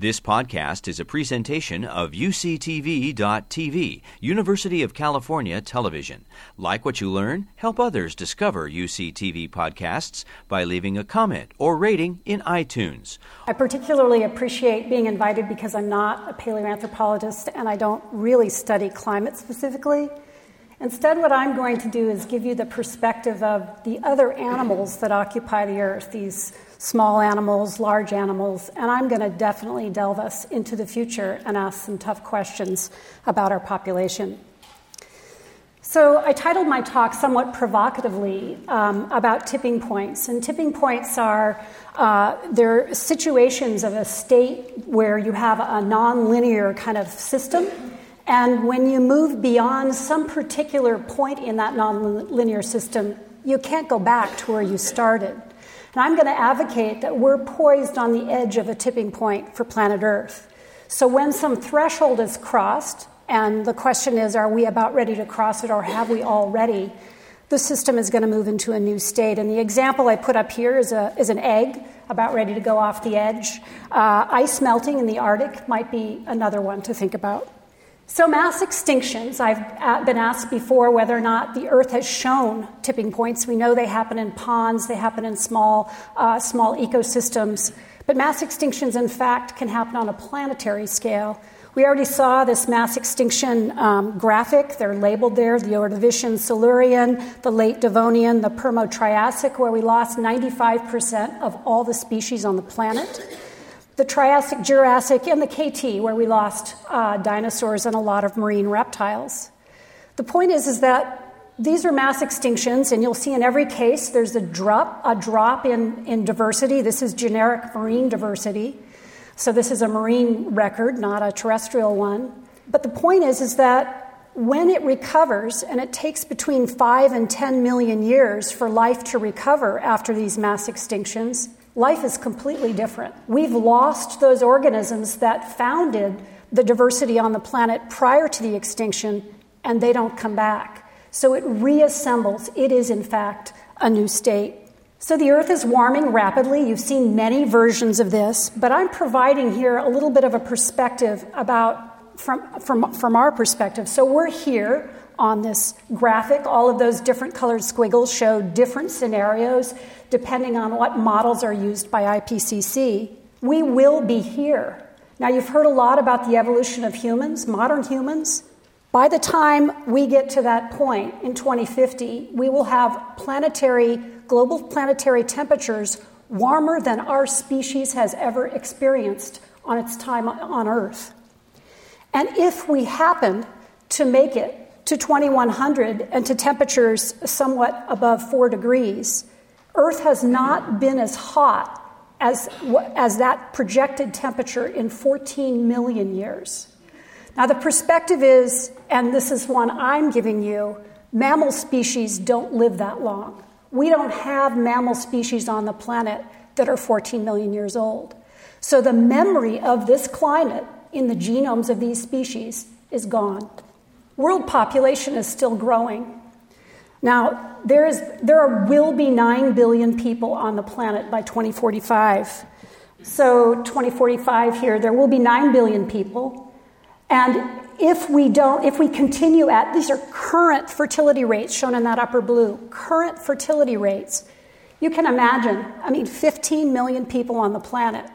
This podcast is a presentation of UCTV.tv, University of California Television. Like what you learn, help others discover UCTV podcasts by leaving a comment or rating in iTunes. I particularly appreciate being invited because I'm not a paleoanthropologist and I don't really study climate specifically. Instead, what I'm going to do is give you the perspective of the other animals that occupy the earth, these small animals, large animals, and I'm going to definitely delve us into the future and ask some tough questions about our population. So, I titled my talk somewhat provocatively um, about tipping points. And tipping points are uh, they're situations of a state where you have a nonlinear kind of system. And when you move beyond some particular point in that nonlinear system, you can't go back to where you started. And I'm going to advocate that we're poised on the edge of a tipping point for planet Earth. So when some threshold is crossed, and the question is, are we about ready to cross it or have we already? The system is going to move into a new state. And the example I put up here is, a, is an egg about ready to go off the edge. Uh, ice melting in the Arctic might be another one to think about. So, mass extinctions, I've been asked before whether or not the Earth has shown tipping points. We know they happen in ponds, they happen in small, uh, small ecosystems. But mass extinctions, in fact, can happen on a planetary scale. We already saw this mass extinction um, graphic. They're labeled there the Ordovician Silurian, the late Devonian, the Permo Triassic, where we lost 95% of all the species on the planet the Triassic, Jurassic, and the KT, where we lost uh, dinosaurs and a lot of marine reptiles. The point is, is that these are mass extinctions, and you'll see in every case there's a drop, a drop in, in diversity. This is generic marine diversity. So this is a marine record, not a terrestrial one. But the point is, is that when it recovers, and it takes between 5 and 10 million years for life to recover after these mass extinctions, life is completely different. We've lost those organisms that founded the diversity on the planet prior to the extinction, and they don't come back. So it reassembles. It is, in fact, a new state. So the Earth is warming rapidly. You've seen many versions of this, but I'm providing here a little bit of a perspective about from, from, from our perspective. So we're here on this graphic. All of those different colored squiggles show different scenarios depending on what models are used by IPCC. We will be here. Now, you've heard a lot about the evolution of humans, modern humans. By the time we get to that point in 2050, we will have planetary, global planetary temperatures warmer than our species has ever experienced on its time on Earth. And if we happen to make it to 2100 and to temperatures somewhat above 4 degrees, Earth has not been as hot as, as that projected temperature in 14 million years. Now, the perspective is, and this is one I'm giving you mammal species don't live that long. We don't have mammal species on the planet that are 14 million years old. So the memory of this climate in the genomes of these species is gone. World population is still growing. Now, there, is, there are, will be 9 billion people on the planet by 2045. So, 2045 here, there will be 9 billion people. And if we don't, if we continue at, these are current fertility rates shown in that upper blue, current fertility rates. You can imagine, I mean, 15 million people on the planet.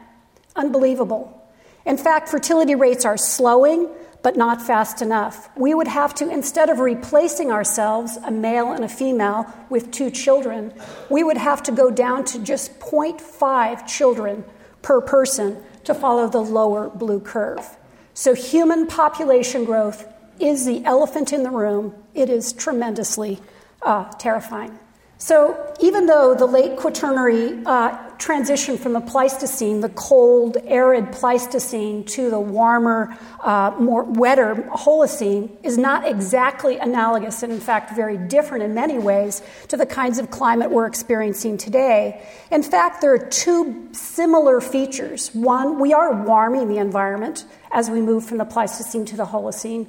Unbelievable. In fact, fertility rates are slowing but not fast enough. We would have to, instead of replacing ourselves, a male and a female, with two children, we would have to go down to just 0.5 children per person to follow the lower blue curve. So, human population growth is the elephant in the room. It is tremendously uh, terrifying. So, even though the late Quaternary uh, transition from the Pleistocene, the cold, arid Pleistocene, to the warmer, uh, more wetter Holocene, is not exactly analogous and, in fact, very different in many ways to the kinds of climate we're experiencing today. In fact, there are two similar features. One, we are warming the environment as we move from the Pleistocene to the Holocene,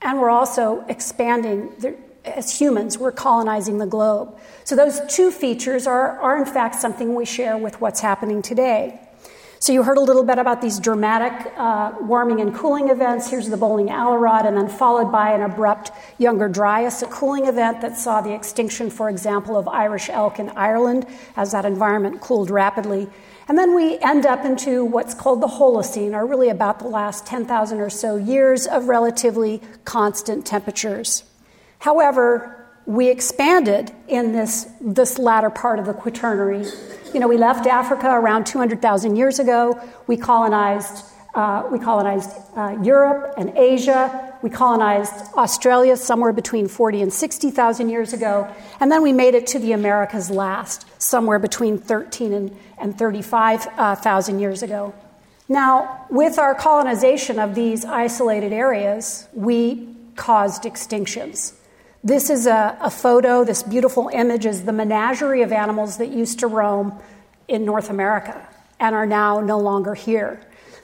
and we're also expanding the as humans, we're colonizing the globe. So, those two features are, are, in fact, something we share with what's happening today. So you heard a little bit about these dramatic uh, warming and cooling events. Here's the Bølling-Allerød, and then followed by an abrupt Younger Dryas, a cooling event that saw the extinction, for example, of Irish elk in Ireland as that environment cooled rapidly. And then we end up into what's called the Holocene, or really about the last 10,000 or so years of relatively constant temperatures. However, we expanded in this, this latter part of the Quaternary you know, we left Africa around 200,000 years ago. We colonized, uh, we colonized uh, Europe and Asia. We colonized Australia somewhere between 40 and 60,000 years ago. And then we made it to the Americas last, somewhere between 13 and, and 35,000 years ago. Now, with our colonization of these isolated areas, we caused extinctions. This is a, a, photo, this beautiful image is the menagerie of animals that used to roam in North America and are now no longer here.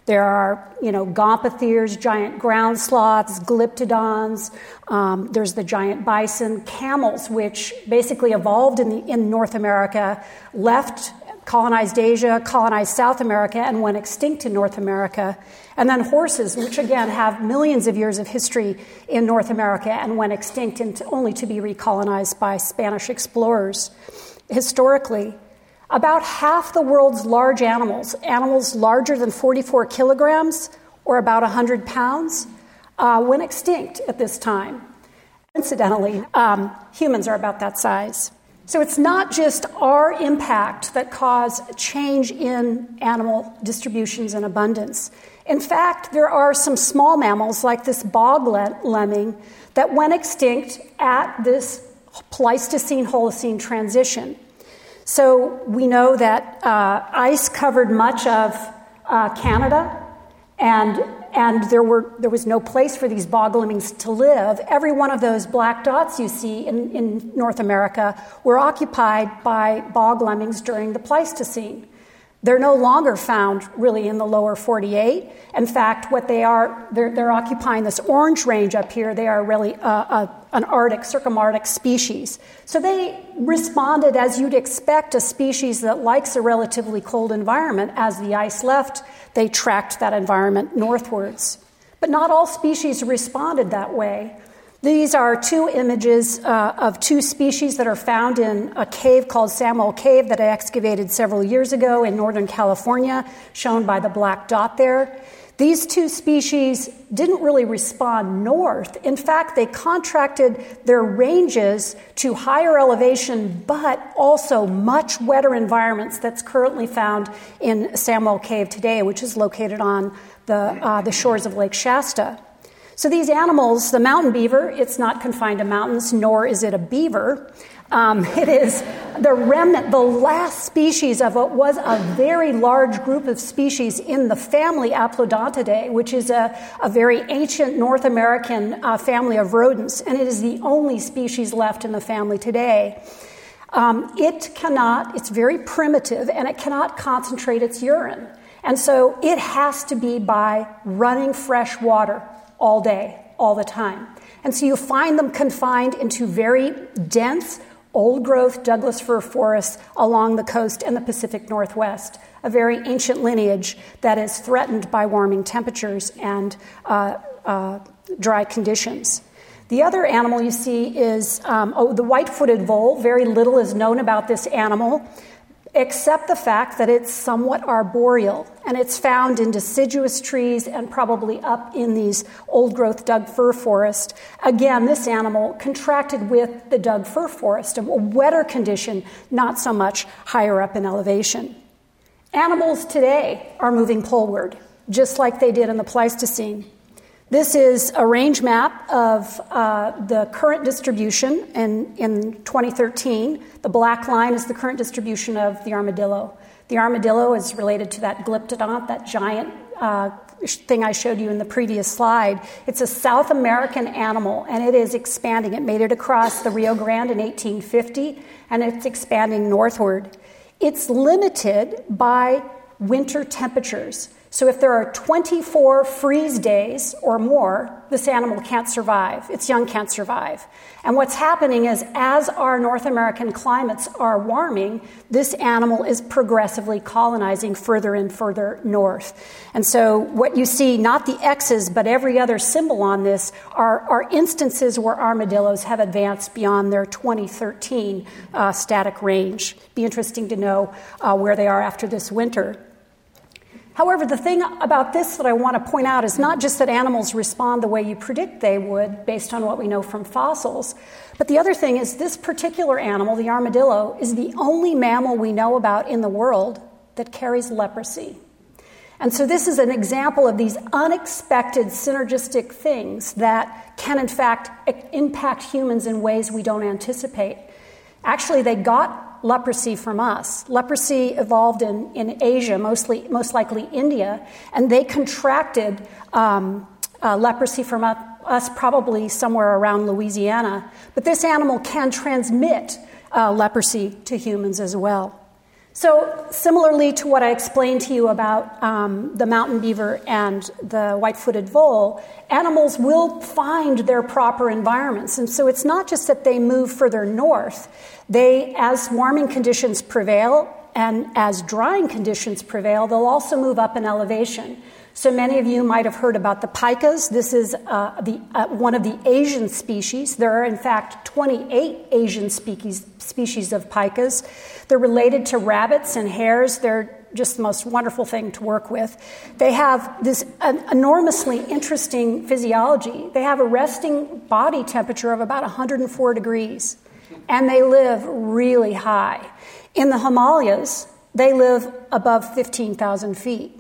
There are, you know, gomphotheres, giant ground sloths, glyptodons. Um, there's the giant bison, camels, which basically evolved in, the, in North America, left colonized Asia, colonized South America, and went extinct in North America. And then horses, which again have millions of years of history in North America and went extinct and only to be recolonized by Spanish explorers. Historically, about half the world's large animals, animals larger than 44 kilograms or about 100 pounds, uh, went extinct at this time. Incidentally, um, humans are about that size. So it's not just our impact that cause change in animal distributions and abundance. In fact, there are some small mammals like this bog lemming that went extinct at this Pleistocene Holocene transition. So we know that uh, ice covered much of uh, Canada and and there, were, there was no place for these bog lemmings to live. Every one of those black dots you see in, in North America were occupied by bog lemmings during the Pleistocene. They're no longer found really in the lower 48. In fact, what they are, they're, they're occupying this orange range up here. They are really a, a, an Arctic, circumarctic species. So they responded as you'd expect a species that likes a relatively cold environment. As the ice left, they tracked that environment northwards. But not all species responded that way. These are two images uh, of two species that are found in a cave called Samuel Cave that I excavated several years ago in Northern California, shown by the black dot there. These two species didn't really respond north. In fact, they contracted their ranges to higher elevation, but also much wetter environments that's currently found in Samuel Cave today, which is located on the, uh, the shores of Lake Shasta. So these animals, the mountain beaver, it's not confined to mountains, nor is it a beaver. Um, it is the remnant, the last species of what was a very large group of species in the family Aplodontidae, which is a, a very ancient North American uh, family of rodents, and it is the only species left in the family today. Um, it cannot, it's very primitive, and it cannot concentrate its urine. And so it has to be by running fresh water all day, all the time. And so you find them confined into very dense, old growth Douglas fir forests along the coast and the Pacific Northwest, a very ancient lineage that is threatened by warming temperatures and uh, uh, dry conditions. The other animal you see is um, oh, the white footed vole. Very little is known about this animal except the fact that it's somewhat arboreal and it's found in deciduous trees and probably up in these old growth Doug fir forest. Again, this animal contracted with the Doug fir forest, a wetter condition, not so much higher up in elevation. Animals today are moving poleward, just like they did in the Pleistocene. This is a range map of uh, the current distribution in, in 2013. The black line is the current distribution of the armadillo. The armadillo is related to that glyptodont, that giant uh, thing I showed you in the previous slide. It's a South American animal and it is expanding. It made it across the Rio Grande in 1850 and it's expanding northward. It's limited by winter temperatures. So if there are 24 freeze days or more, this animal can't survive. Its young can't survive. And what's happening is as our North American climates are warming, this animal is progressively colonizing further and further north. And so what you see, not the X's, but every other symbol on this, are, are instances where armadillos have advanced beyond their 2013 uh, static range. Be interesting to know uh, where they are after this winter. However, the thing about this that I want to point out is not just that animals respond the way you predict they would based on what we know from fossils, but the other thing is this particular animal, the armadillo, is the only mammal we know about in the world that carries leprosy. And so, this is an example of these unexpected synergistic things that can, in fact, impact humans in ways we don't anticipate. Actually, they got leprosy from us. Leprosy evolved in, in Asia, mostly, most likely India, and they contracted um, uh, leprosy from us probably somewhere around Louisiana. But this animal can transmit uh, leprosy to humans as well. So, similarly to what I explained to you about um, the mountain beaver and the white footed vole, animals will find their proper environments. And so, it's not just that they move further north, they, as warming conditions prevail and as drying conditions prevail, they'll also move up in elevation. So many of you might have heard about the pikas. This is uh, the, uh, one of the Asian species. There are, in fact, 28 Asian species, species of pikas. They're related to rabbits and hares. They're just the most wonderful thing to work with. They have this enormously interesting physiology. They have a resting body temperature of about 104 degrees, and they live really high. In the Himalayas, they live above 15,000 feet.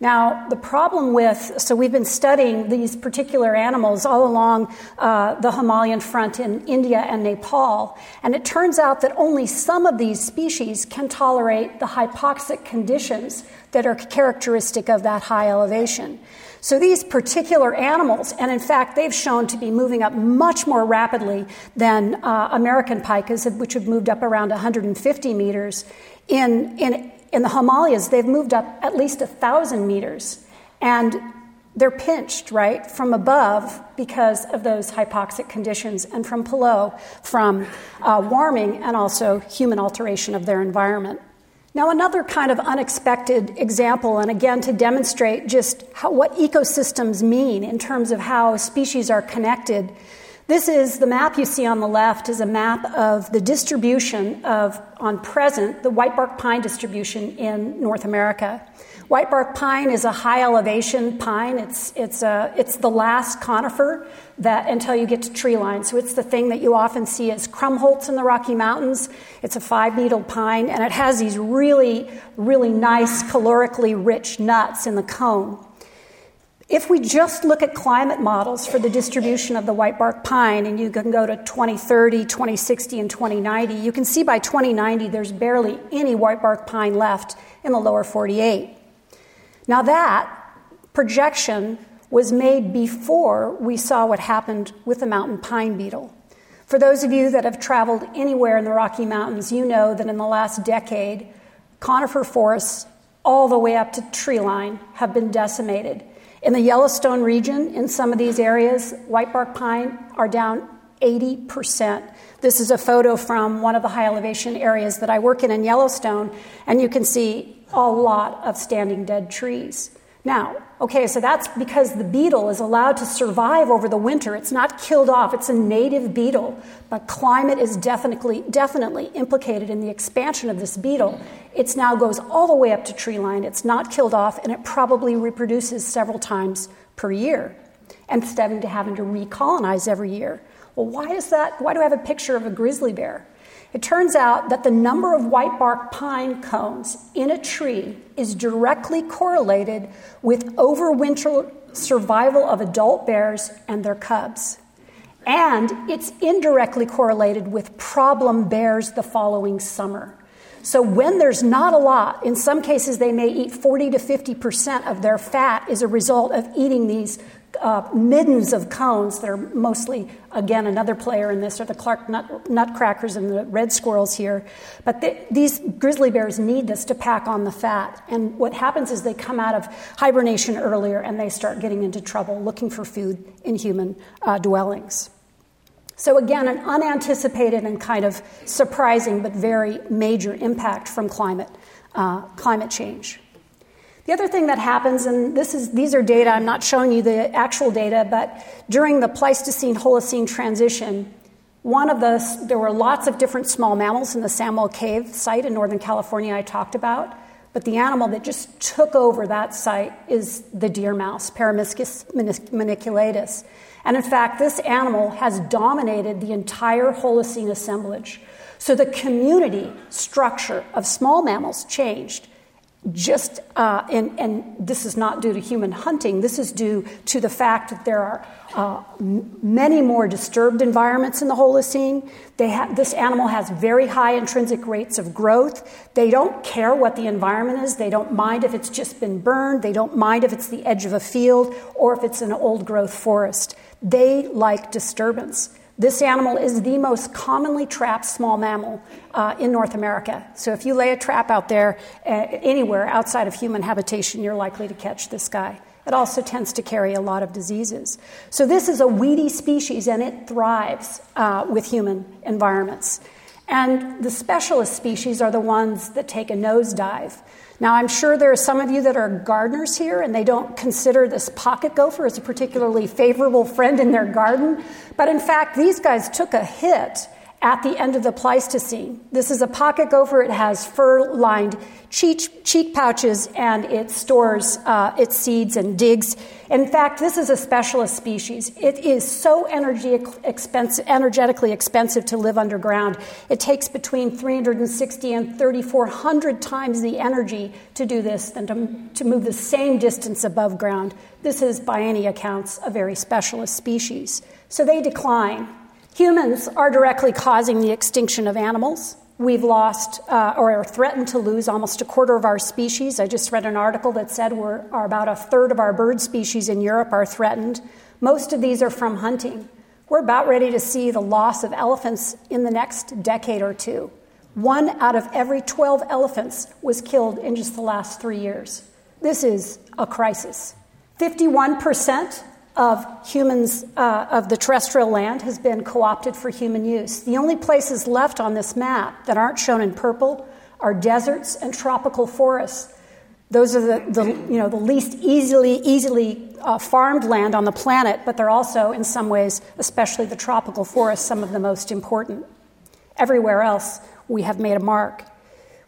Now, the problem with, so we've been studying these particular animals all along uh, the Himalayan front in India and Nepal, and it turns out that only some of these species can tolerate the hypoxic conditions that are characteristic of that high elevation. So these particular animals, and in fact, they've shown to be moving up much more rapidly than uh, American pikas, which have moved up around 150 meters. In, in in the Himalayas, they've moved up at least a thousand meters, and they're pinched, right, from above because of those hypoxic conditions, and from below from uh, warming and also human alteration of their environment. Now, another kind of unexpected example, and again to demonstrate just how, what ecosystems mean in terms of how species are connected, this is the map you see on the left is a map of the distribution of, on present, the whitebark pine distribution in North America. Whitebark pine is a high elevation pine. It's, it's, a, it's the last conifer that until you get to tree line. So it's the thing that you often see as Krummholz in the Rocky Mountains. It's a five needle pine and it has these really, really nice calorically rich nuts in the cone. If we just look at climate models for the distribution of the whitebark pine, and you can go to 2030, 2060, and 2090, you can see by 2090 there's barely any whitebark pine left in the lower 48. Now, that projection was made before we saw what happened with the mountain pine beetle. For those of you that have traveled anywhere in the Rocky Mountains, you know that in the last decade, conifer forests all the way up to tree line have been decimated. In the Yellowstone region, in some of these areas, whitebark pine are down 80%. This is a photo from one of the high elevation areas that I work in in Yellowstone, and you can see a lot of standing dead trees. Now, okay, so that's because the beetle is allowed to survive over the winter. It's not killed off. It's a native beetle, but climate is definitely definitely implicated in the expansion of this beetle. It now goes all the way up to tree line. It's not killed off, and it probably reproduces several times per year, instead of having to recolonize every year. Well, why is that? Why do I have a picture of a grizzly bear? It turns out that the number of white bark pine cones in a tree is directly correlated with overwinter survival of adult bears and their cubs. And it's indirectly correlated with problem bears the following summer. So when there's not a lot, in some cases they may eat 40 to 50% of their fat as a result of eating these uh, middens of cones that are mostly, again, another player in this are the Clark nut, nutcrackers and the red squirrels here. But the, these grizzly bears need this to pack on the fat. And what happens is they come out of hibernation earlier and they start getting into trouble looking for food in human uh, dwellings. So, again, an unanticipated and kind of surprising but very major impact from climate, uh, climate change. The other thing that happens, and this is, these are data, I'm not showing you the actual data, but during the Pleistocene Holocene transition, one of the, there were lots of different small mammals in the Samuel Cave site in Northern California I talked about, but the animal that just took over that site is the deer mouse, Peromyscus maniculatus. And in fact, this animal has dominated the entire Holocene assemblage. So the community structure of small mammals changed just, uh, and, and, this is not due to human hunting, this is due to the fact that there are uh, many more disturbed environments in the Holocene. They ha- this animal has very high intrinsic rates of growth. They don't care what the environment is, they don't mind if it's just been burned, they don't mind if it's the edge of a field or if it's an old growth forest. They like disturbance. This animal is the most commonly trapped small mammal uh, in North America. So if you lay a trap out there uh, anywhere outside of human habitation, you're likely to catch this guy. It also tends to carry a lot of diseases. So this is a weedy species and it thrives uh, with human environments. And the specialist species are the ones that take a nosedive. Now, I'm sure there are some of you that are gardeners here and they don't consider this pocket gopher as a particularly favorable friend in their garden. But in fact, these guys took a hit at the end of the Pleistocene. This is a pocket gopher. It has fur lined cheek, cheek, pouches and it stores uh, its seeds and digs. In fact, this is a specialist species. It is so energy expensive, energetically expensive to live underground. It takes between 360 and 3,400 times the energy to do this than to, to move the same distance above ground. This is, by any accounts, a very specialist species. So they decline. Humans are directly causing the extinction of animals. We've lost uh, or are threatened to lose almost a quarter of our species. I just read an article that said we're about a third of our bird species in Europe are threatened. Most of these are from hunting. We're about ready to see the loss of elephants in the next decade or two. One out of every 12 elephants was killed in just the last three years. This is a crisis. 51% of humans uh, of the terrestrial land has been co-opted for human use. The only places left on this map that aren't shown in purple are deserts and tropical forests. Those are the, the you know the least easily easily uh, farmed land on the planet, but they're also in some ways, especially the tropical forests, some of the most important. Everywhere else, we have made a mark.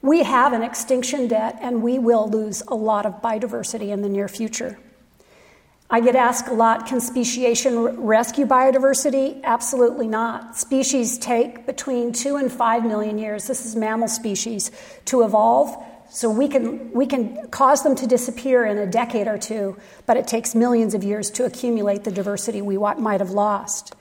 We have an extinction debt, and we will lose a lot of biodiversity in the near future. I get asked a lot can speciation rescue biodiversity? Absolutely not. Species take between two and five million years, this is mammal species, to evolve. So we can, we can cause them to disappear in a decade or two, but it takes millions of years to accumulate the diversity we might have lost.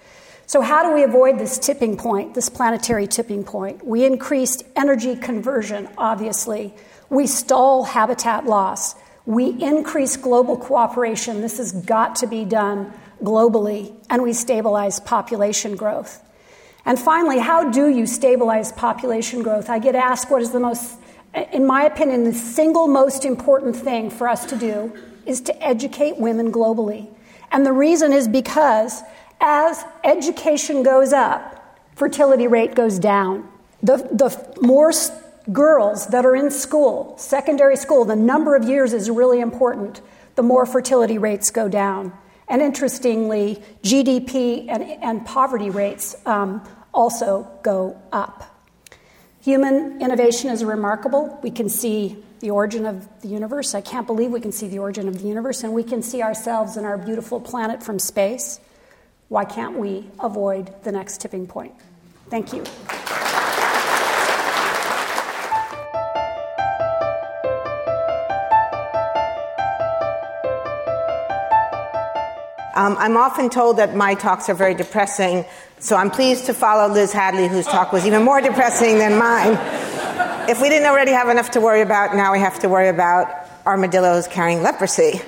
So, how do we avoid this tipping point, this planetary tipping point? We increased energy conversion, obviously. We stall habitat loss. We increase global cooperation. This has got to be done globally, and we stabilize population growth. And finally, how do you stabilize population growth? I get asked what is the most, in my opinion, the single most important thing for us to do is to educate women globally. And the reason is because as education goes up, fertility rate goes down. The, the more girls that are in school, secondary school, the number of years is really important, the more fertility rates go down. And interestingly, GDP and, and poverty rates um, also go up. Human innovation is remarkable. We can see the origin of the universe. I can't believe we can see the origin of the universe, and we can see ourselves and our beautiful planet from space. Why can't we avoid the next tipping point? Thank you. Um, I'm often told that my talks are very depressing, so I'm pleased to follow Liz Hadly, whose talk was even more depressing than mine. If we didn't already have enough to worry about, now we have to worry about armadillos carrying leprosy.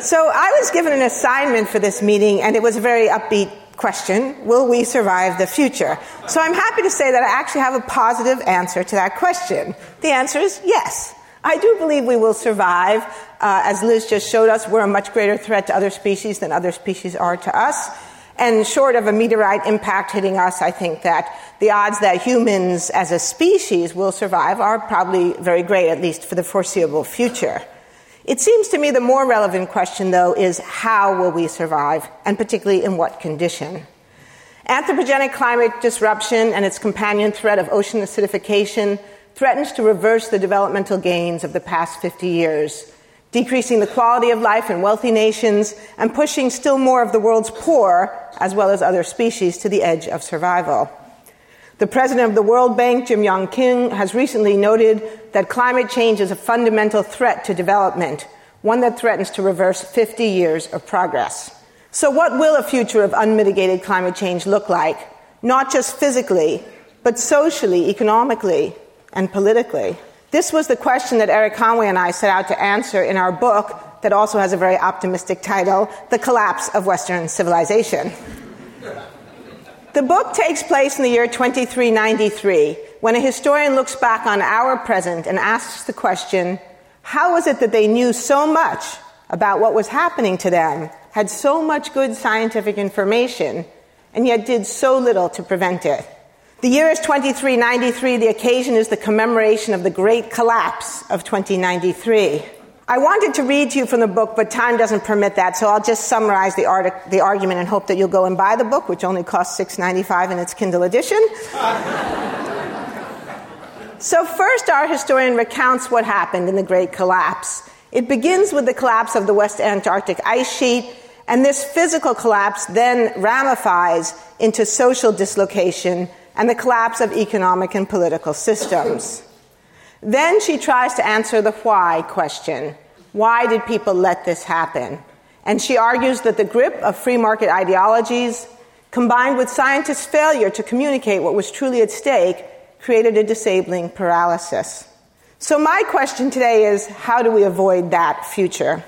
So I was given an assignment for this meeting, and it was a very upbeat question Will we survive the future? So I'm happy to say that I actually have a positive answer to that question. The answer is yes. I do believe we will survive. Uh, as Liz just showed us, we're a much greater threat to other species than other species are to us. And short of a meteorite impact hitting us, I think that the odds that humans as a species will survive are probably very great, at least for the foreseeable future. It seems to me the more relevant question, though, is how will we survive, and particularly in what condition? Anthropogenic climate disruption and its companion threat of ocean acidification threatens to reverse the developmental gains of the past 50 years, decreasing the quality of life in wealthy nations and pushing still more of the world's poor, as well as other species, to the edge of survival. The president of the World Bank, Jim Yong Kim, has recently noted that climate change is a fundamental threat to development, one that threatens to reverse 50 years of progress. So, what will a future of unmitigated climate change look like? Not just physically, but socially, economically, and politically? This was the question that Erik Conway and I set out to answer in our book that also has a very optimistic title The Collapse of Western Civilization. The book takes place in the year 2393 when a historian looks back on our present and asks the question how was it that they knew so much about what was happening to them, had so much good scientific information, and yet did so little to prevent it? The year is 2393. The occasion is the commemoration of the Great Collapse of 2093. I wanted to read to you from the book, but time doesn't permit that, so I'll just summarize the, artic- the argument and hope that you'll go and buy the book, which only costs $6.95 in its Kindle edition. so, first, our historian recounts what happened in the Great Collapse. It begins with the collapse of the West Antarctic ice sheet, and this physical collapse then ramifies into social dislocation and the collapse of economic and political systems. Then she tries to answer the why question. Why did people let this happen? And she argues that the grip of free market ideologies, combined with scientists' failure to communicate what was truly at stake, created a disabling paralysis. So, my question today is how do we avoid that future?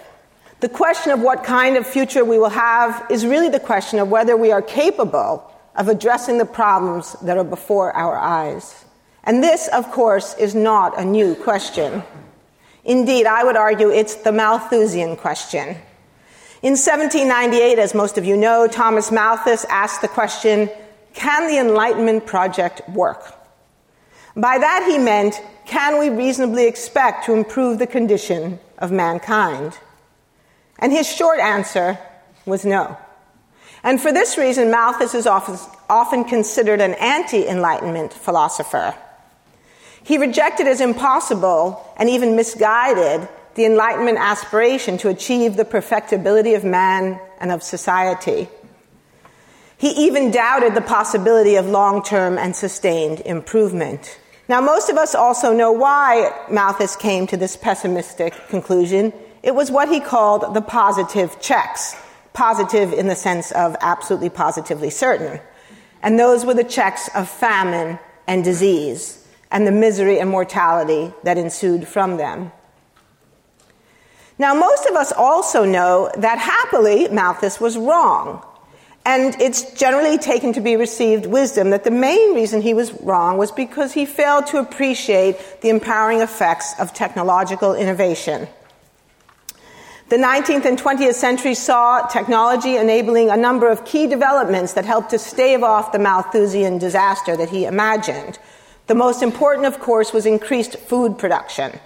The question of what kind of future we will have is really the question of whether we are capable of addressing the problems that are before our eyes. And this, of course, is not a new question. Indeed, I would argue it's the Malthusian question. In 1798, as most of you know, Thomas Malthus asked the question Can the Enlightenment project work? By that he meant, can we reasonably expect to improve the condition of mankind? And his short answer was no. And for this reason, Malthus is often, often considered an anti Enlightenment philosopher. He rejected as impossible and even misguided the Enlightenment aspiration to achieve the perfectibility of man and of society. He even doubted the possibility of long term and sustained improvement. Now, most of us also know why Malthus came to this pessimistic conclusion. It was what he called the positive checks. Positive in the sense of absolutely positively certain. And those were the checks of famine and disease and the misery and mortality that ensued from them. Now, most of us also know that happily Malthus was wrong. And it's generally taken to be received wisdom that the main reason he was wrong was because he failed to appreciate the empowering effects of technological innovation. The 19th and 20th century saw technology enabling a number of key developments that helped to stave off the Malthusian disaster that he imagined. The most important, of course, was increased food production,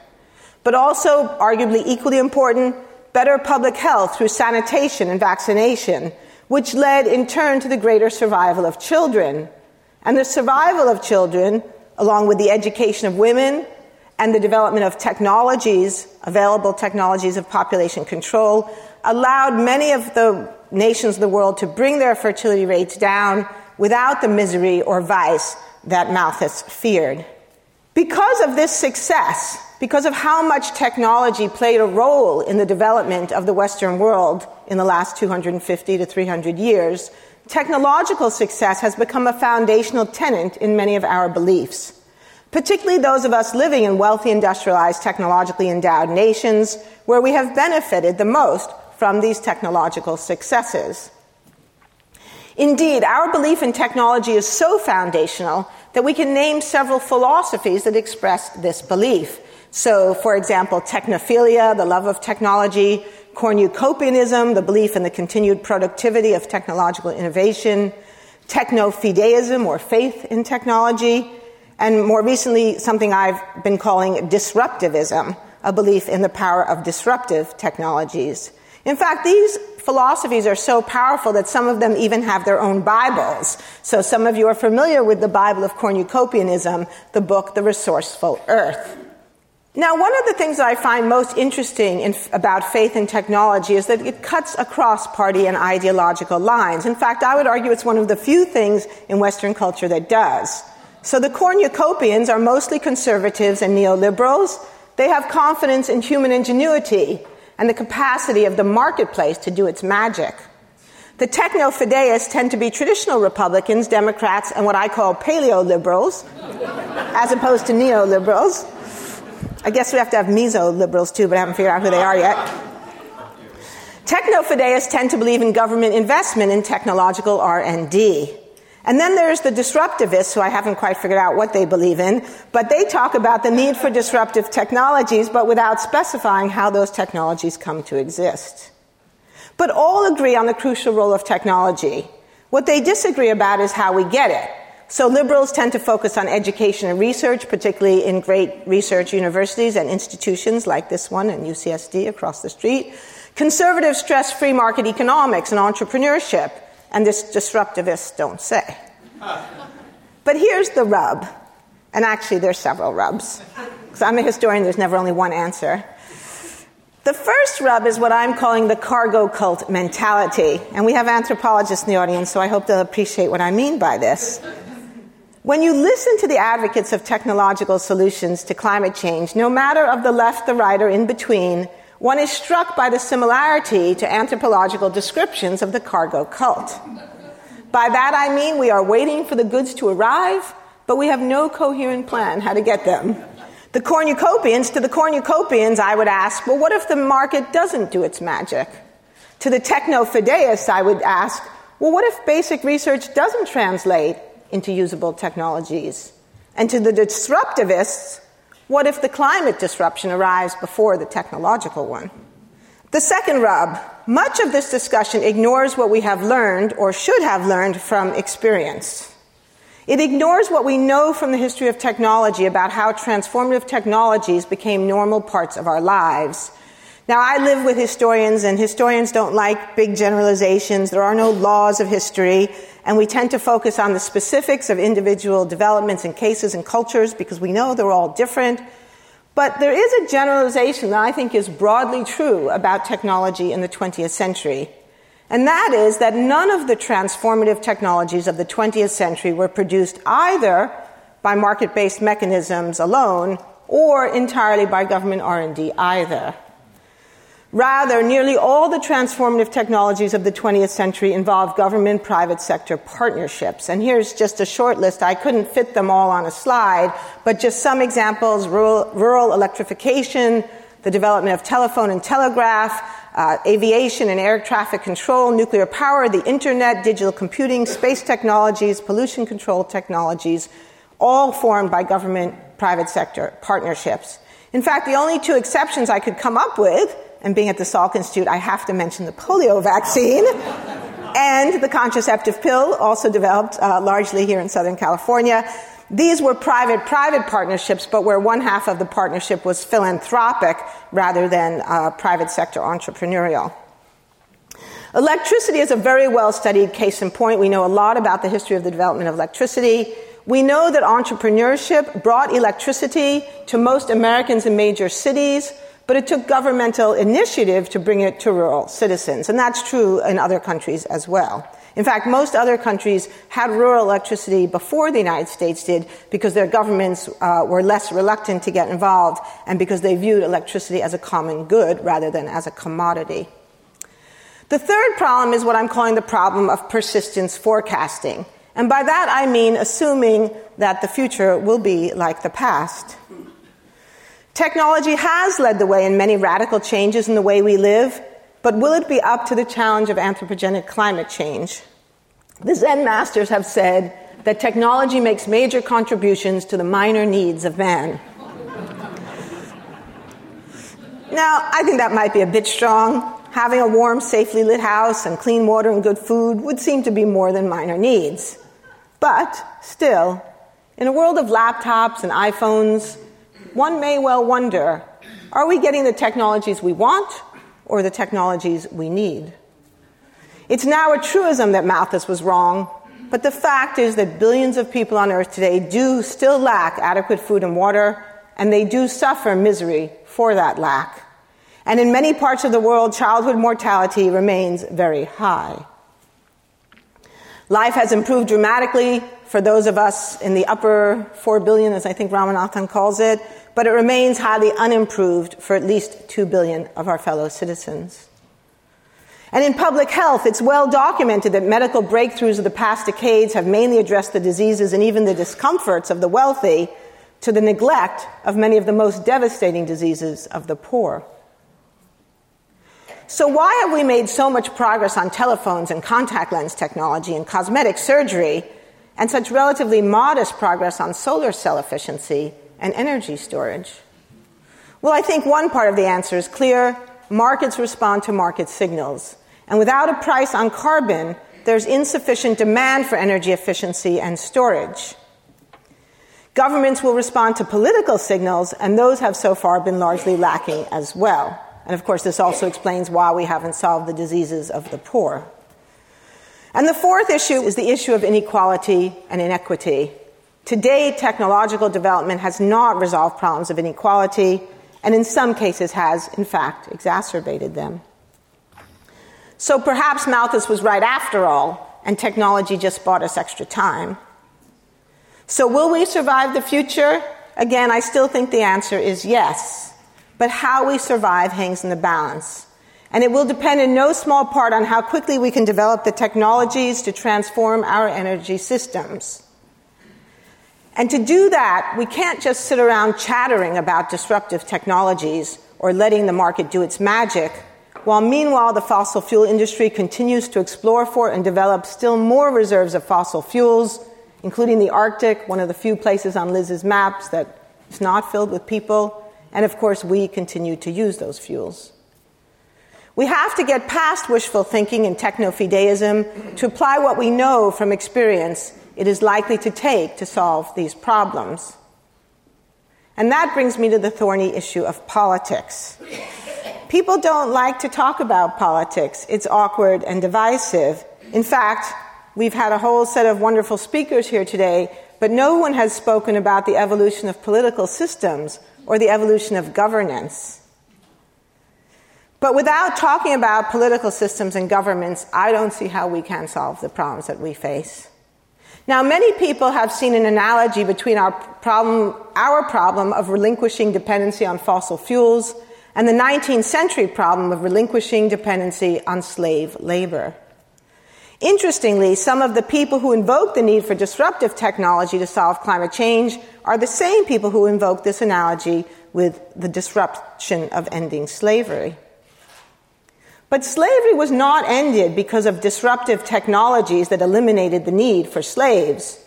but also, arguably equally important, better public health through sanitation and vaccination, which led in turn to the greater survival of children. And the survival of children, along with the education of women and the development of technologies, available technologies of population control, allowed many of the nations of the world to bring their fertility rates down without the misery or vice that Malthus feared. Because of this success, because of how much technology played a role in the development of the Western world in the last 250 to 300 years, technological success has become a foundational tenet in many of our beliefs. Particularly those of us living in wealthy, industrialized, technologically endowed nations where we have benefited the most from these technological successes. Indeed, our belief in technology is so foundational that we can name several philosophies that express this belief. So, for example, technophilia, the love of technology, cornucopianism, the belief in the continued productivity of technological innovation, technofideism, or faith in technology, and more recently, something I've been calling disruptivism, a belief in the power of disruptive technologies. In fact, these philosophies are so powerful that some of them even have their own Bibles. So some of you are familiar with the Bible of cornucopianism, the book The Resourceful Earth. Now, one of the things that I find most interesting in, about faith and technology is that it cuts across party and ideological lines. In fact, I would argue it's one of the few things in Western culture that does. So the cornucopians are mostly conservatives and neoliberals. They have confidence in human ingenuity and the capacity of the marketplace to do its magic. The techno fideists tend to be traditional Republicans, Democrats, and what I call paleo liberals, as opposed to neoliberals. I guess we have to have meso liberals too, but I haven't figured out who they are yet. Techno fideists tend to believe in government investment in technological R&D. And then there's the disruptivists, who I haven't quite figured out what they believe in, but they talk about the need for disruptive technologies, but without specifying how those technologies come to exist. But all agree on the crucial role of technology. What they disagree about is how we get it. So liberals tend to focus on education and research, particularly in great research universities and institutions like this one and UCSD across the street. Conservatives stress free market economics and entrepreneurship and this disruptivists don't say. But here's the rub, and actually there's several rubs. Because I'm a historian, there's never only one answer. The first rub is what I'm calling the cargo cult mentality. And we have anthropologists in the audience, so I hope they'll appreciate what I mean by this. When you listen to the advocates of technological solutions to climate change, no matter of the left, the right, or in between, one is struck by the similarity to anthropological descriptions of the cargo cult. By that I mean we are waiting for the goods to arrive, but we have no coherent plan how to get them. The cornucopians, to the cornucopians, I would ask, well, what if the market doesn't do its magic? To the techno fideists, I would ask, well, what if basic research doesn't translate into usable technologies? And to the disruptivists, what if the climate disruption arrives before the technological one? The second rub much of this discussion ignores what we have learned or should have learned from experience. It ignores what we know from the history of technology about how transformative technologies became normal parts of our lives. Now, I live with historians, and historians don't like big generalizations. There are no laws of history and we tend to focus on the specifics of individual developments and cases and cultures because we know they're all different. But there is a generalization that I think is broadly true about technology in the 20th century. And that is that none of the transformative technologies of the 20th century were produced either by market-based mechanisms alone or entirely by government R&D either. Rather, nearly all the transformative technologies of the 20th century involve government private sector partnerships. And here's just a short list. I couldn't fit them all on a slide, but just some examples rural, rural electrification, the development of telephone and telegraph, uh, aviation and air traffic control, nuclear power, the internet, digital computing, space technologies, pollution control technologies, all formed by government private sector partnerships. In fact, the only two exceptions I could come up with and being at the Salk Institute, I have to mention the polio vaccine and the contraceptive pill, also developed uh, largely here in Southern California. These were private private partnerships, but where one half of the partnership was philanthropic rather than uh, private sector entrepreneurial. Electricity is a very well studied case in point. We know a lot about the history of the development of electricity. We know that entrepreneurship brought electricity to most Americans in major cities but it took governmental initiative to bring it to rural citizens. And that's true in other countries as well. In fact, most other countries had rural electricity before the United States did because their governments uh, were less reluctant to get involved and because they viewed electricity as a common good rather than as a commodity. The third problem is what I'm calling the problem of persistence forecasting. And by that I mean assuming that the future will be like the past. Technology has led the way in many radical changes in the way we live, but will it be up to the challenge of anthropogenic climate change? The Zen masters have said that technology makes major contributions to the minor needs of man. now, I think that might be a bit strong. Having a warm, safely lit house and clean water and good food would seem to be more than minor needs. But still, in a world of laptops and iPhones, one may well wonder are we getting the technologies we want or the technologies we need? It's now a truism that Malthus was wrong, but the fact is that billions of people on Earth today do still lack adequate food and water, and they do suffer misery for that lack. And in many parts of the world, childhood mortality remains very high. Life has improved dramatically for those of us in the upper 4 billion, as I think Ramanathan calls it, but it remains highly unimproved for at least 2 billion of our fellow citizens. And in public health, it's well documented that medical breakthroughs of the past decades have mainly addressed the diseases and even the discomforts of the wealthy to the neglect of many of the most devastating diseases of the poor. So, why have we made so much progress on telephones and contact lens technology and cosmetic surgery, and such relatively modest progress on solar cell efficiency and energy storage? Well, I think one part of the answer is clear markets respond to market signals. And without a price on carbon, there's insufficient demand for energy efficiency and storage. Governments will respond to political signals, and those have so far been largely lacking as well. And of course, this also explains why we haven't solved the diseases of the poor. And the fourth issue is the issue of inequality and inequity. Today, technological development has not resolved problems of inequality, and in some cases has, in fact, exacerbated them. So perhaps Malthus was right after all, and technology just bought us extra time. So will we survive the future? Again, I still think the answer is yes. But how we survive hangs in the balance. And it will depend in no small part on how quickly we can develop the technologies to transform our energy systems. And to do that, we can't just sit around chattering about disruptive technologies or letting the market do its magic while meanwhile the fossil fuel industry continues to explore for and develop still more reserves of fossil fuels, including the Arctic, one of the few places on Liz's maps that is not filled with people, and of course we continue to use those fuels. We have to get past wishful thinking and techno-fideism to apply what we know from experience it is likely to take to solve these problems. And that brings me to the thorny issue of politics. People don't like to talk about politics. It's awkward and divisive. In fact, we've had a whole set of wonderful speakers here today, but no one has spoken about the evolution of political systems or the evolution of governance. But without talking about political systems and governments, I don't see how we can solve the problems that we face. Now, many people have seen an analogy between our problem, our problem of relinquishing dependency on fossil fuels and the 19th century problem of relinquishing dependency on slave labor. Interestingly, some of the people who invoke the need for disruptive technology to solve climate change are the same people who invoke this analogy with the disruption of ending slavery. But slavery was not ended because of disruptive technologies that eliminated the need for slaves.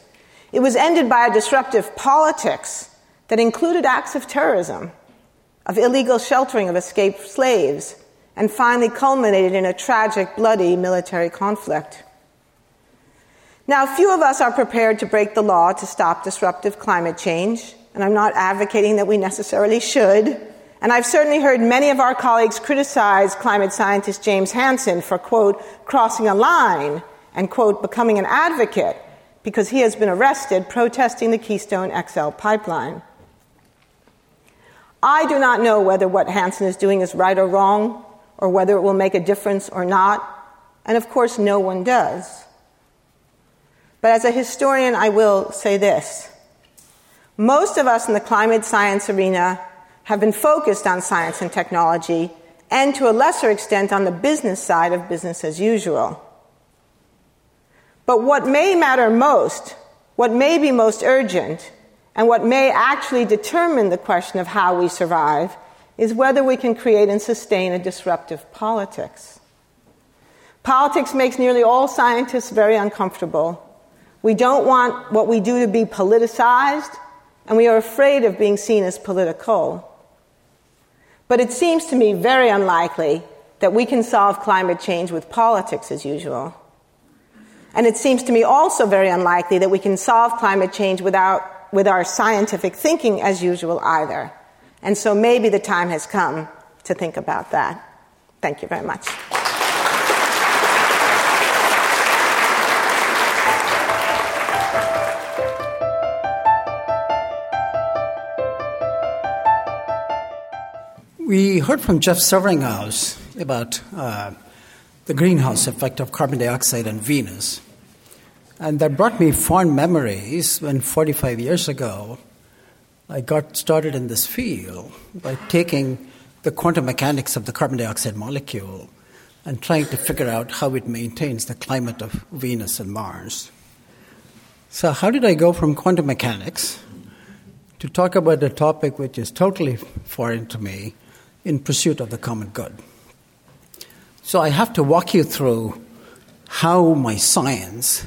It was ended by a disruptive politics that included acts of terrorism of illegal sheltering of escaped slaves, and finally culminated in a tragic, bloody military conflict. Now, few of us are prepared to break the law to stop disruptive climate change, and I'm not advocating that we necessarily should. And I've certainly heard many of our colleagues criticize climate scientist James Hansen for, quote, crossing a line and, quote, becoming an advocate because he has been arrested protesting the Keystone XL pipeline. I do not know whether what Hansen is doing is right or wrong, or whether it will make a difference or not, and of course, no one does. But as a historian, I will say this. Most of us in the climate science arena have been focused on science and technology, and to a lesser extent on the business side of business as usual. But what may matter most, what may be most urgent, and what may actually determine the question of how we survive is whether we can create and sustain a disruptive politics. Politics makes nearly all scientists very uncomfortable. We don't want what we do to be politicized, and we are afraid of being seen as political. But it seems to me very unlikely that we can solve climate change with politics as usual. And it seems to me also very unlikely that we can solve climate change without, with our scientific thinking as usual either. And so maybe the time has come to think about that. Thank you very much. We heard from Jeff Severinghaus about uh, the greenhouse effect of carbon dioxide on Venus. And that brought me fond memories when 45 years ago I got started in this field by taking the quantum mechanics of the carbon dioxide molecule and trying to figure out how it maintains the climate of Venus and Mars. So, how did I go from quantum mechanics to talk about a topic which is totally foreign to me in pursuit of the common good? So, I have to walk you through how my science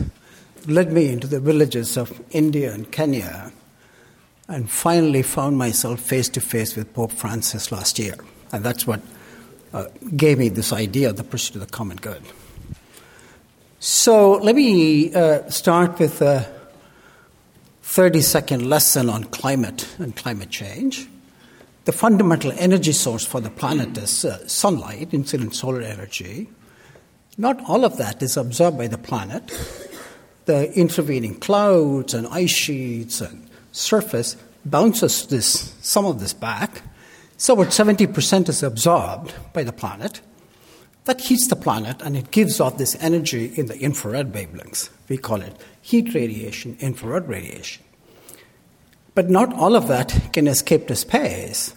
led me into the villages of India and Kenya and finally found myself face to face with Pope Francis last year. And that's what uh, gave me this idea of the pursuit of the common good. So let me uh, start with a 30 second lesson on climate and climate change. The fundamental energy source for the planet is uh, sunlight, incident solar energy. Not all of that is absorbed by the planet. The intervening clouds and ice sheets and surface bounces this, some of this back. So about 70% is absorbed by the planet. That heats the planet and it gives off this energy in the infrared wavelengths. We call it heat radiation, infrared radiation. But not all of that can escape to space.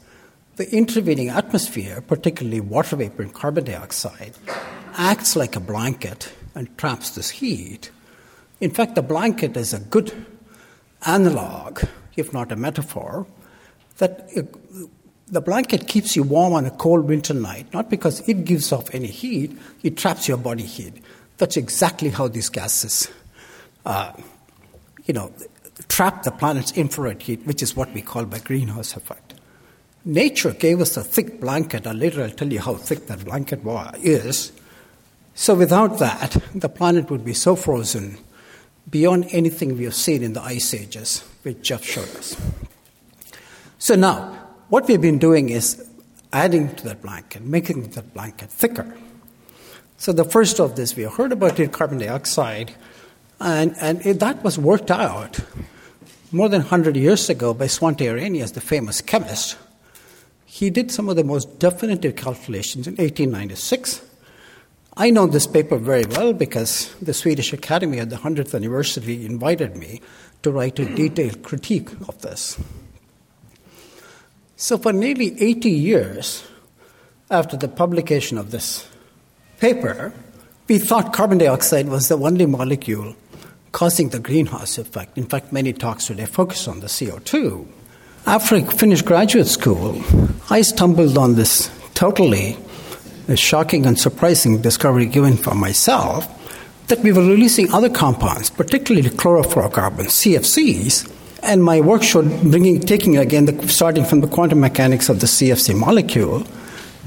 The intervening atmosphere, particularly water vapor and carbon dioxide, acts like a blanket and traps this heat. In fact, the blanket is a good analog, if not a metaphor, that the blanket keeps you warm on a cold winter night, not because it gives off any heat, it traps your body heat. That's exactly how these gases, uh, you know, trap the planet's infrared heat, which is what we call by greenhouse effect. Nature gave us a thick blanket, and later I'll tell you how thick that blanket is. So without that, the planet would be so frozen beyond anything we have seen in the ice ages, which Jeff showed us. So now, what we've been doing is adding to that blanket, making that blanket thicker. So the first of this, we heard about it, carbon dioxide, and, and it, that was worked out more than 100 years ago by Svante Arrhenius, the famous chemist. He did some of the most definitive calculations in 1896 I know this paper very well because the Swedish Academy at the 100th anniversary invited me to write a detailed critique of this. So, for nearly 80 years after the publication of this paper, we thought carbon dioxide was the only molecule causing the greenhouse effect. In fact, many talks today focus on the CO2. After I finished graduate school, I stumbled on this totally a shocking and surprising discovery given for myself that we were releasing other compounds, particularly chlorofluorocarbons, CFCs, and my work showed bringing, taking again, the, starting from the quantum mechanics of the CFC molecule,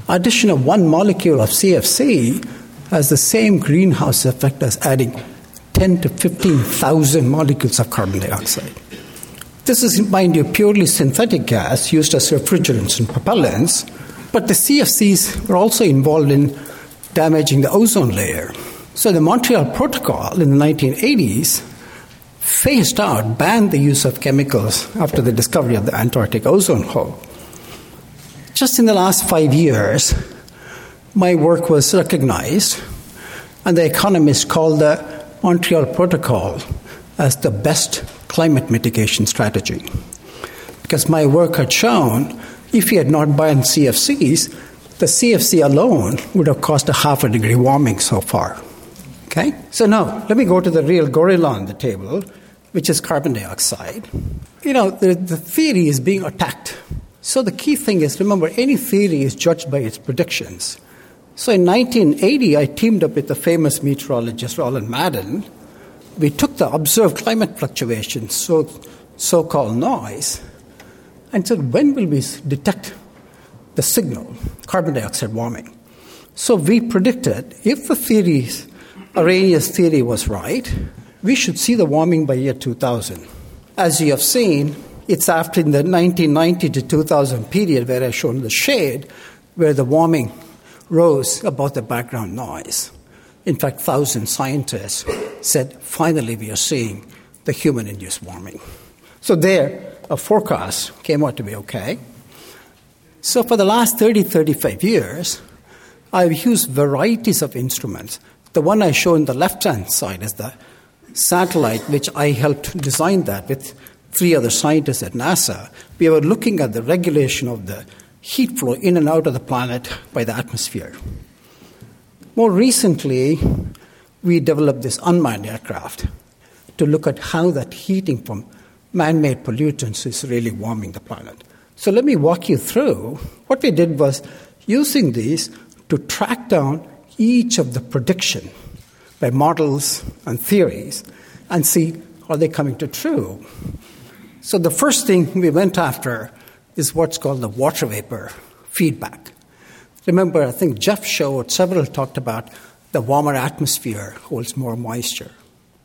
addition of one molecule of CFC has the same greenhouse effect as adding 10 to 15,000 molecules of carbon dioxide. This is, mind you, purely synthetic gas used as refrigerants and propellants, but the CFCs were also involved in damaging the ozone layer. So the Montreal Protocol in the 1980s phased out, banned the use of chemicals after the discovery of the Antarctic ozone hole. Just in the last five years, my work was recognized, and the economists called the Montreal Protocol as the best climate mitigation strategy. Because my work had shown if he had not banned CFCs, the CFC alone would have caused a half a degree warming so far. Okay? So now, let me go to the real gorilla on the table, which is carbon dioxide. You know, the, the theory is being attacked So the key thing is remember, any theory is judged by its predictions. So in 1980, I teamed up with the famous meteorologist Roland Madden. We took the observed climate fluctuations, so, so called noise, and said, when will we detect the signal, carbon dioxide warming? So we predicted if the theories, Arrhenius theory was right, we should see the warming by year 2000. As you have seen, it's after the 1990 to 2000 period where I've shown the shade, where the warming rose above the background noise. In fact, thousand scientists said, finally, we are seeing the human induced warming. So, there, a forecast came out to be okay. So, for the last 30, 35 years, I've used varieties of instruments. The one I show on the left hand side is the satellite, which I helped design that with three other scientists at NASA. We were looking at the regulation of the heat flow in and out of the planet by the atmosphere. More recently, we developed this unmanned aircraft to look at how that heating from man made pollutants is really warming the planet. So let me walk you through. What we did was using these to track down each of the prediction by models and theories and see are they coming to true. So the first thing we went after is what's called the water vapor feedback. Remember, I think Jeff showed, several talked about the warmer atmosphere holds more moisture.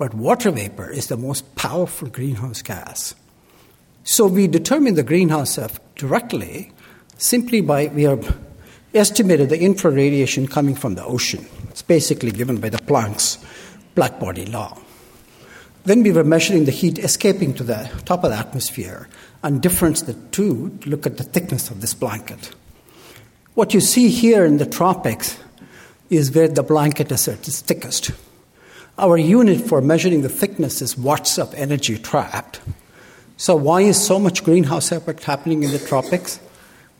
But water vapor is the most powerful greenhouse gas. So we determine the greenhouse effect directly simply by we have estimated the infrared radiation coming from the ocean. It's basically given by the Planck's blackbody law. Then we were measuring the heat escaping to the top of the atmosphere and difference the two to look at the thickness of this blanket. What you see here in the tropics is where the blanket is its thickest. Our unit for measuring the thickness is watts of energy trapped. So, why is so much greenhouse effect happening in the tropics?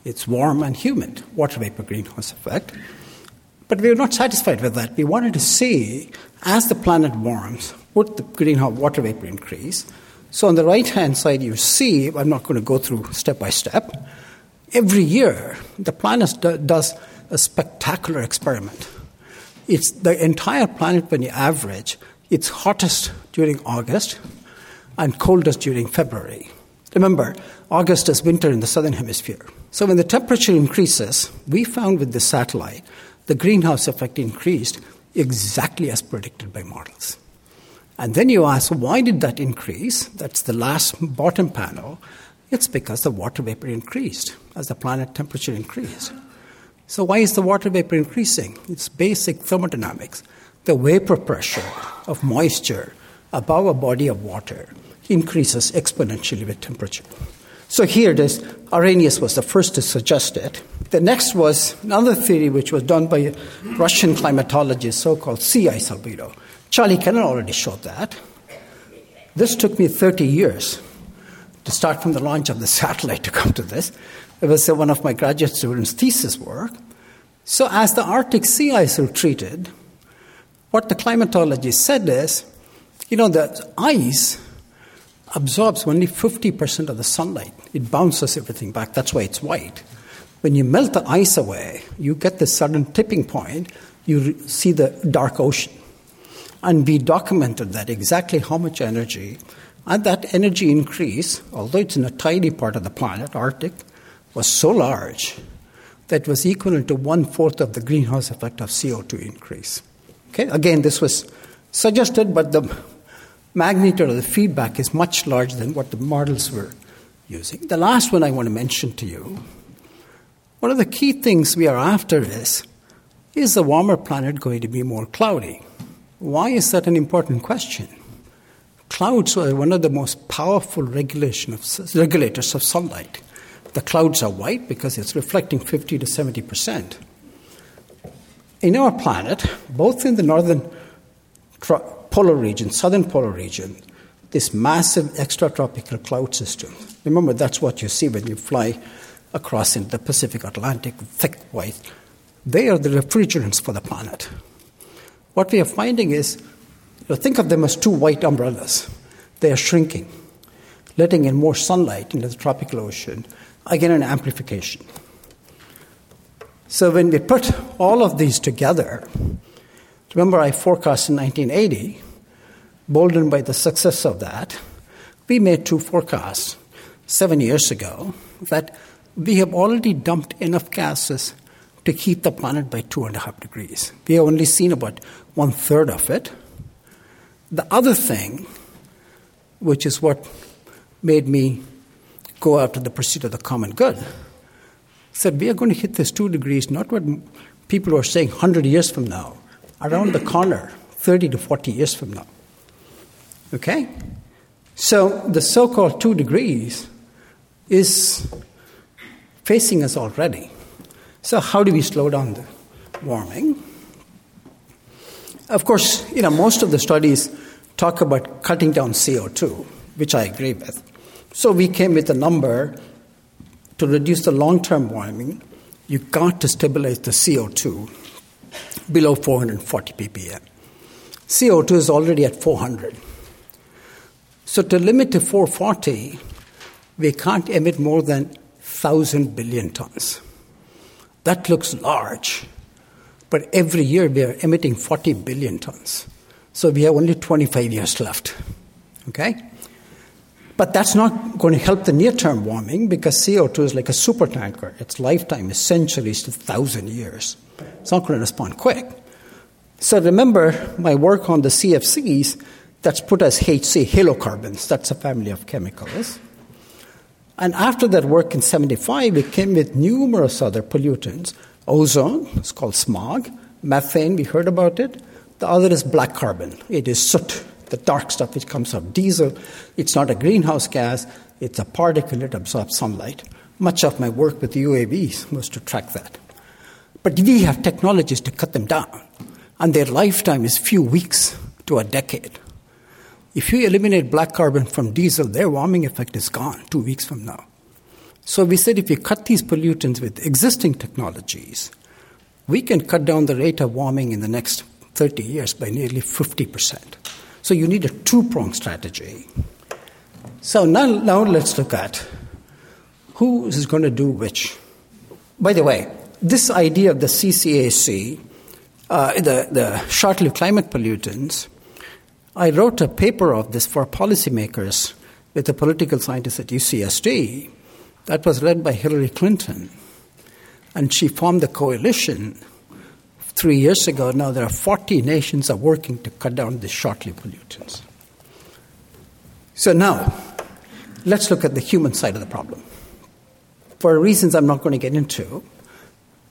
It's warm and humid, water vapor greenhouse effect. But we were not satisfied with that. We wanted to see, as the planet warms, would the greenhouse water vapor increase? So on the right hand side, you see, I'm not going to go through step by step. Every year, the planet does a spectacular experiment. It's the entire planet, when you average, it's hottest during August and coldest during February. Remember, August is winter in the southern hemisphere. So when the temperature increases, we found with this satellite the greenhouse effect increased exactly as predicted by models. And then you ask, why did that increase? That's the last bottom panel. It's because the water vapor increased as the planet temperature increased. So, why is the water vapor increasing? It's basic thermodynamics. The vapor pressure of moisture above a body of water increases exponentially with temperature. So here it is. Arrhenius was the first to suggest it. The next was another theory which was done by a Russian climatologist, so-called sea ice albedo. Charlie Kennel already showed that. This took me 30 years to start from the launch of the satellite to come to this. It was uh, one of my graduate students' thesis work. So, as the Arctic sea ice retreated, what the climatologist said is you know, the ice absorbs only 50% of the sunlight, it bounces everything back. That's why it's white. When you melt the ice away, you get this sudden tipping point, you see the dark ocean. And we documented that exactly how much energy. And that energy increase, although it's in a tiny part of the planet, Arctic, was so large that was equivalent to one fourth of the greenhouse effect of CO2 increase. Okay, again, this was suggested, but the magnitude of the feedback is much larger than what the models were using. The last one I want to mention to you one of the key things we are after is is the warmer planet going to be more cloudy? Why is that an important question? Clouds are one of the most powerful regulation of, regulators of sunlight. The clouds are white because it's reflecting 50 to 70 percent. In our planet, both in the northern polar region, southern polar region, this massive extratropical cloud system. Remember, that's what you see when you fly across in the Pacific Atlantic, thick white. They are the refrigerants for the planet what we are finding is you know, think of them as two white umbrellas. They are shrinking. letting in more sunlight into the tropical ocean, Get an amplification. So when we put all of these together, remember I forecast in 1980, boldened by the success of that, we made two forecasts seven years ago that we have already dumped enough gases to keep the planet by two and a half degrees. We have only seen about one third of it. The other thing, which is what made me go after the pursuit of the common good, said we are going to hit this two degrees, not what people are saying 100 years from now, around the corner, 30 to 40 years from now. Okay? So the so called two degrees is facing us already. So, how do we slow down the warming? Of course, you know, most of the studies talk about cutting down CO2, which I agree with. So, we came with a number to reduce the long term warming, you got to stabilize the CO2 below 440 ppm. CO2 is already at 400. So, to limit to 440, we can't emit more than 1,000 billion tons. That looks large, but every year we are emitting 40 billion tons. So we have only 25 years left. Okay? But that's not going to help the near term warming because CO2 is like a supertanker. Its lifetime is centuries to thousand years. It's not going to respond quick. So remember my work on the CFCs, that's put as HC, halocarbons. That's a family of chemicals. And after that work in 75, we came with numerous other pollutants. Ozone, it's called smog. Methane, we heard about it. The other is black carbon. It is soot, the dark stuff which comes from diesel. It's not a greenhouse gas, it's a particle that absorbs sunlight. Much of my work with UAVs was to track that. But we have technologies to cut them down, and their lifetime is few weeks to a decade. If you eliminate black carbon from diesel, their warming effect is gone two weeks from now. So we said if you cut these pollutants with existing technologies, we can cut down the rate of warming in the next 30 years by nearly 50%. So you need a two pronged strategy. So now, now let's look at who is going to do which. By the way, this idea of the CCAC, uh, the, the short lived climate pollutants, I wrote a paper of this for policymakers with a political scientist at UCSD that was led by Hillary Clinton. And she formed a coalition three years ago. Now there are 40 nations are working to cut down the short-lived pollutants. So now, let's look at the human side of the problem. For reasons I'm not going to get into,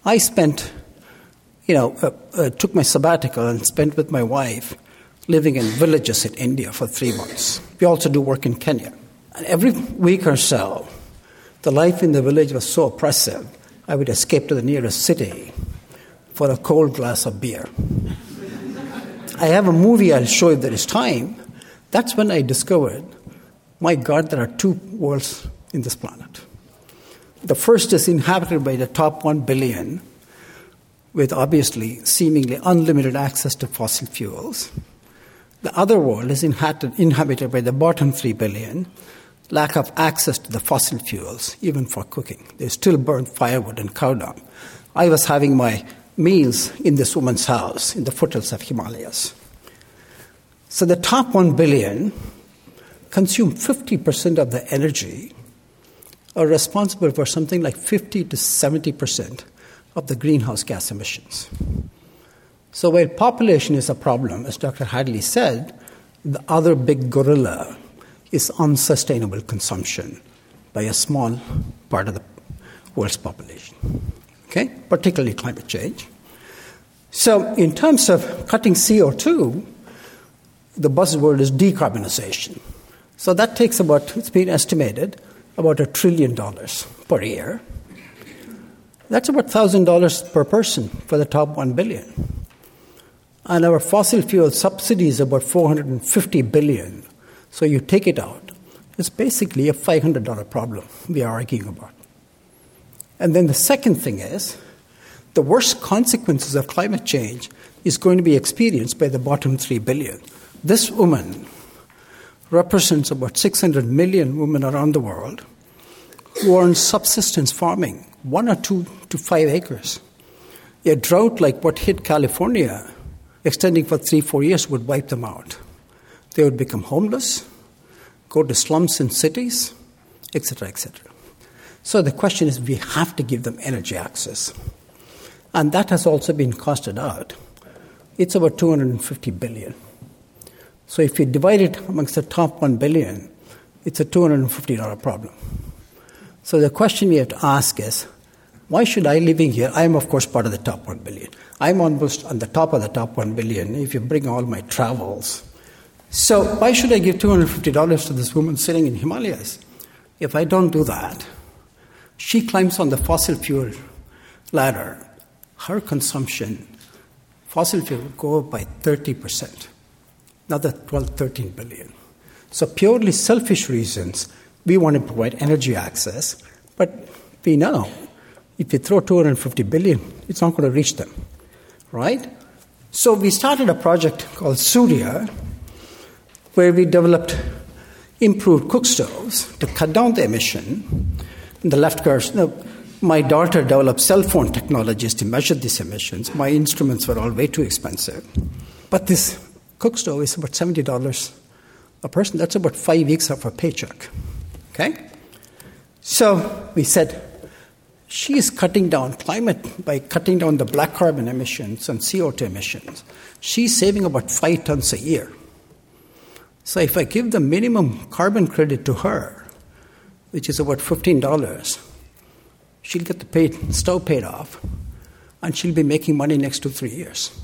I spent, you know, uh, uh, took my sabbatical and spent with my wife living in villages in India for three months. We also do work in Kenya. And every week or so, the life in the village was so oppressive, I would escape to the nearest city for a cold glass of beer. I have a movie I'll show if there is time. That's when I discovered my God, there are two worlds in this planet. The first is inhabited by the top one billion, with obviously seemingly unlimited access to fossil fuels. The other world is inhabited by the bottom 3 billion, lack of access to the fossil fuels, even for cooking. They still burn firewood and cow dung. I was having my meals in this woman's house in the foothills of Himalayas. So the top 1 billion consume 50% of the energy, are responsible for something like 50 to 70% of the greenhouse gas emissions. So, while population is a problem, as Dr. Hadly said, the other big gorilla is unsustainable consumption by a small part of the world's population. Okay? Particularly climate change. So, in terms of cutting CO2, the buzzword is decarbonization. So, that takes about, it's been estimated, about a trillion dollars per year. That's about $1,000 per person for the top 1 billion. And our fossil fuel subsidy is about 450 billion. So you take it out. It's basically a $500 problem we are arguing about. And then the second thing is the worst consequences of climate change is going to be experienced by the bottom 3 billion. This woman represents about 600 million women around the world who are on subsistence farming, one or two to five acres. A drought like what hit California, extending for three, four years, would wipe them out. They would become homeless, go to slums in cities, etc., etc. So the question is we have to give them energy access. And that has also been costed out. It's about 250 billion. So if you divide it amongst the top 1 billion, it's a $250 problem. So the question we have to ask is, why should I living here? I am, of course, part of the top 1 billion. I'm almost on the top of the top 1 billion if you bring all my travels. So why should I give $250 to this woman sitting in Himalayas? If I don't do that, she climbs on the fossil fuel ladder. Her consumption, fossil fuel, go up by 30% another 12, 13 billion. So, purely selfish reasons, we want to provide energy access, but we know if you throw 250 billion, it's not going to reach them, right? So, we started a project called Surya, where we developed improved cook stoves to cut down the emission. The left curve, no, my daughter developed cell phone technologies to measure these emissions. My instruments were all way too expensive. But this cook stove is about $70 a person. That's about five weeks of her paycheck. Okay? So we said, she is cutting down climate by cutting down the black carbon emissions and CO2 emissions. She's saving about five tons a year. So if I give the minimum carbon credit to her, which is about $15, she'll get the stove paid off, and she'll be making money next to three years.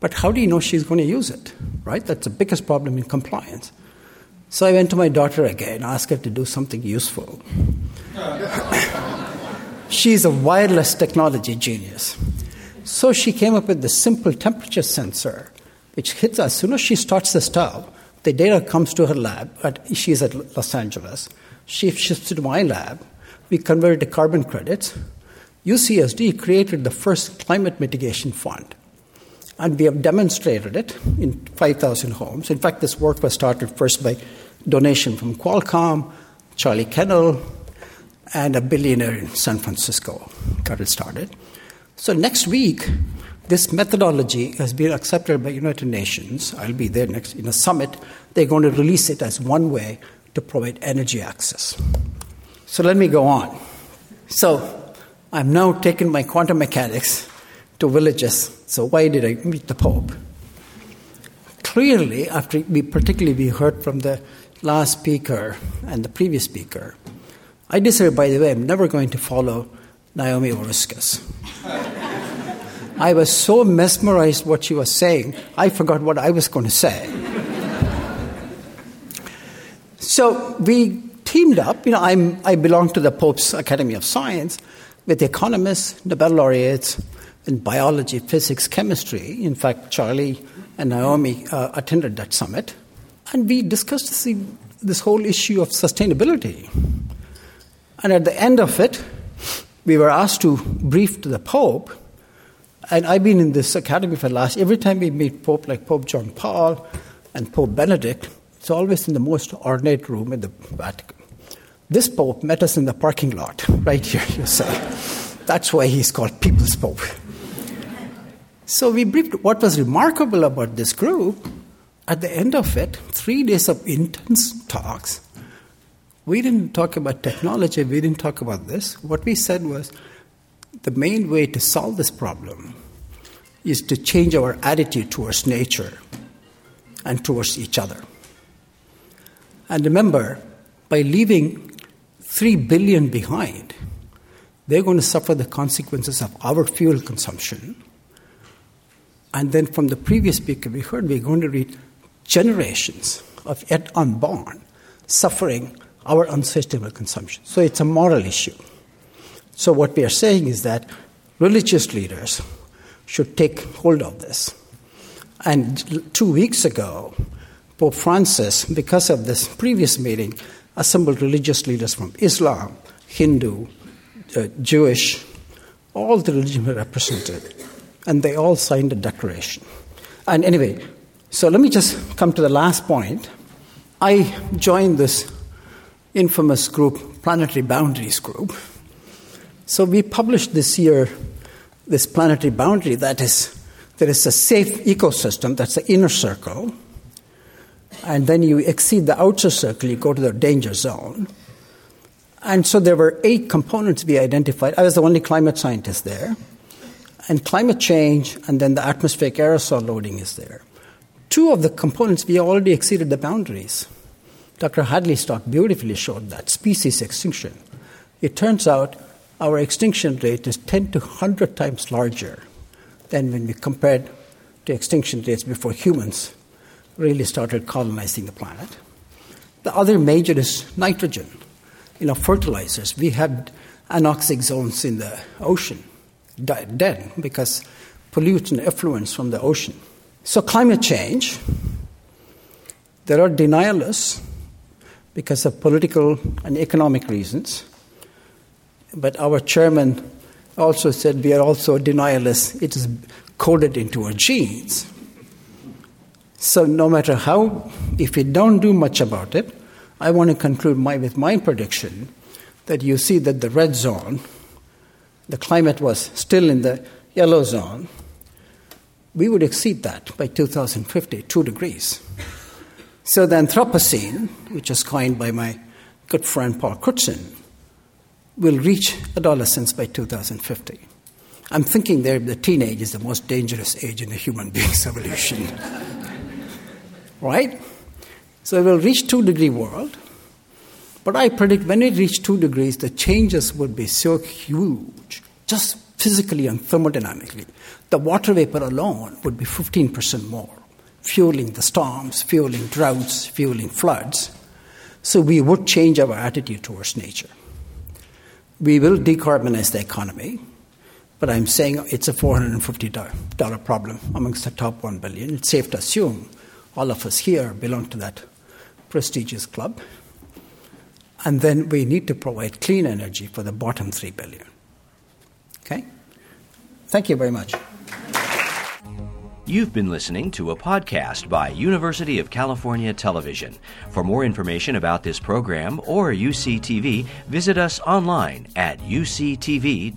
But how do you know she's going to use it? Right? That's the biggest problem in compliance. So I went to my daughter again, asked her to do something useful. she's a wireless technology genius. So she came up with the simple temperature sensor, which hits as soon as she starts the stove. The data comes to her lab. At, she's at Los Angeles. Shifts to my lab. We converted to carbon credits. UCSD created the first climate mitigation fund and we have demonstrated it in 5,000 homes. In fact, this work was started first by donation from Qualcomm, Charlie Kennel, and a billionaire in San Francisco got it started. So next week, this methodology has been accepted by United Nations. I'll be there next in a summit. They're going to release it as one way to provide energy access. So let me go on. So I'm now taking my quantum mechanics to villages so why did I meet the Pope? Clearly, after we particularly we heard from the last speaker and the previous speaker, I decided, by the way, I'm never going to follow Naomi Oreskes. I was so mesmerized what she was saying, I forgot what I was going to say. So we teamed up. You know, I'm, I belong to the Pope's Academy of Science with economists, Nobel laureates, in biology, physics, chemistry. In fact, Charlie and Naomi uh, attended that summit. And we discussed this, this whole issue of sustainability. And at the end of it, we were asked to brief to the Pope. And I've been in this academy for the last, every time we meet Pope like Pope John Paul and Pope Benedict, it's always in the most ornate room in the Vatican. This Pope met us in the parking lot, right here, you say. That's why he's called People's Pope. So we briefed what was remarkable about this group. At the end of it, three days of intense talks. We didn't talk about technology, we didn't talk about this. What we said was the main way to solve this problem is to change our attitude towards nature and towards each other. And remember, by leaving 3 billion behind, they're going to suffer the consequences of our fuel consumption and then from the previous speaker, we heard we're going to read generations of yet unborn suffering our unsustainable consumption. So it's a moral issue. So what we are saying is that religious leaders should take hold of this. And two weeks ago, Pope Francis, because of this previous meeting, assembled religious leaders from Islam, Hindu, uh, Jewish, all the religions were represented and they all signed a declaration. And anyway, so let me just come to the last point. I joined this infamous group, Planetary Boundaries Group. So we published this year this planetary boundary that is there is a safe ecosystem, that's the inner circle, and then you exceed the outer circle, you go to the danger zone. And so there were eight components we identified. I was the only climate scientist there. And climate change, and then the atmospheric aerosol loading is there. Two of the components, we already exceeded the boundaries. Dr. Hadly's talk beautifully showed that species extinction. It turns out our extinction rate is 10 to 100 times larger than when we compared to extinction rates before humans really started colonizing the planet. The other major is nitrogen. You know, fertilizers. We have anoxic zones in the ocean, dead because pollutant effluents from the ocean. So, climate change, there are denialists because of political and economic reasons. But our chairman also said we are also denialists. It is coded into our genes. So, no matter how, if we don't do much about it, I want to conclude my, with my prediction that you see that the red zone, the climate was still in the yellow zone, we would exceed that by 2050, two degrees. So the Anthropocene, which is coined by my good friend Paul Crutzen, will reach adolescence by 2050. I'm thinking there the teenage is the most dangerous age in a human being's evolution. Right? So it will reach two degree world. But I predict when it reaches two degrees, the changes would be so huge, just physically and thermodynamically. The water vapor alone would be 15% more, fueling the storms, fueling droughts, fueling floods. So we would change our attitude towards nature. We will decarbonize the economy, but I'm saying it's a $450 problem amongst the top 1 billion. It's safe to assume all of us here belong to that prestigious club. And then we need to provide clean energy for the bottom 3 billion. Okay? Thank you very much. You've been listening to a podcast by University of California Television. For more information about this program or UCTV, visit us online at uctv.tv.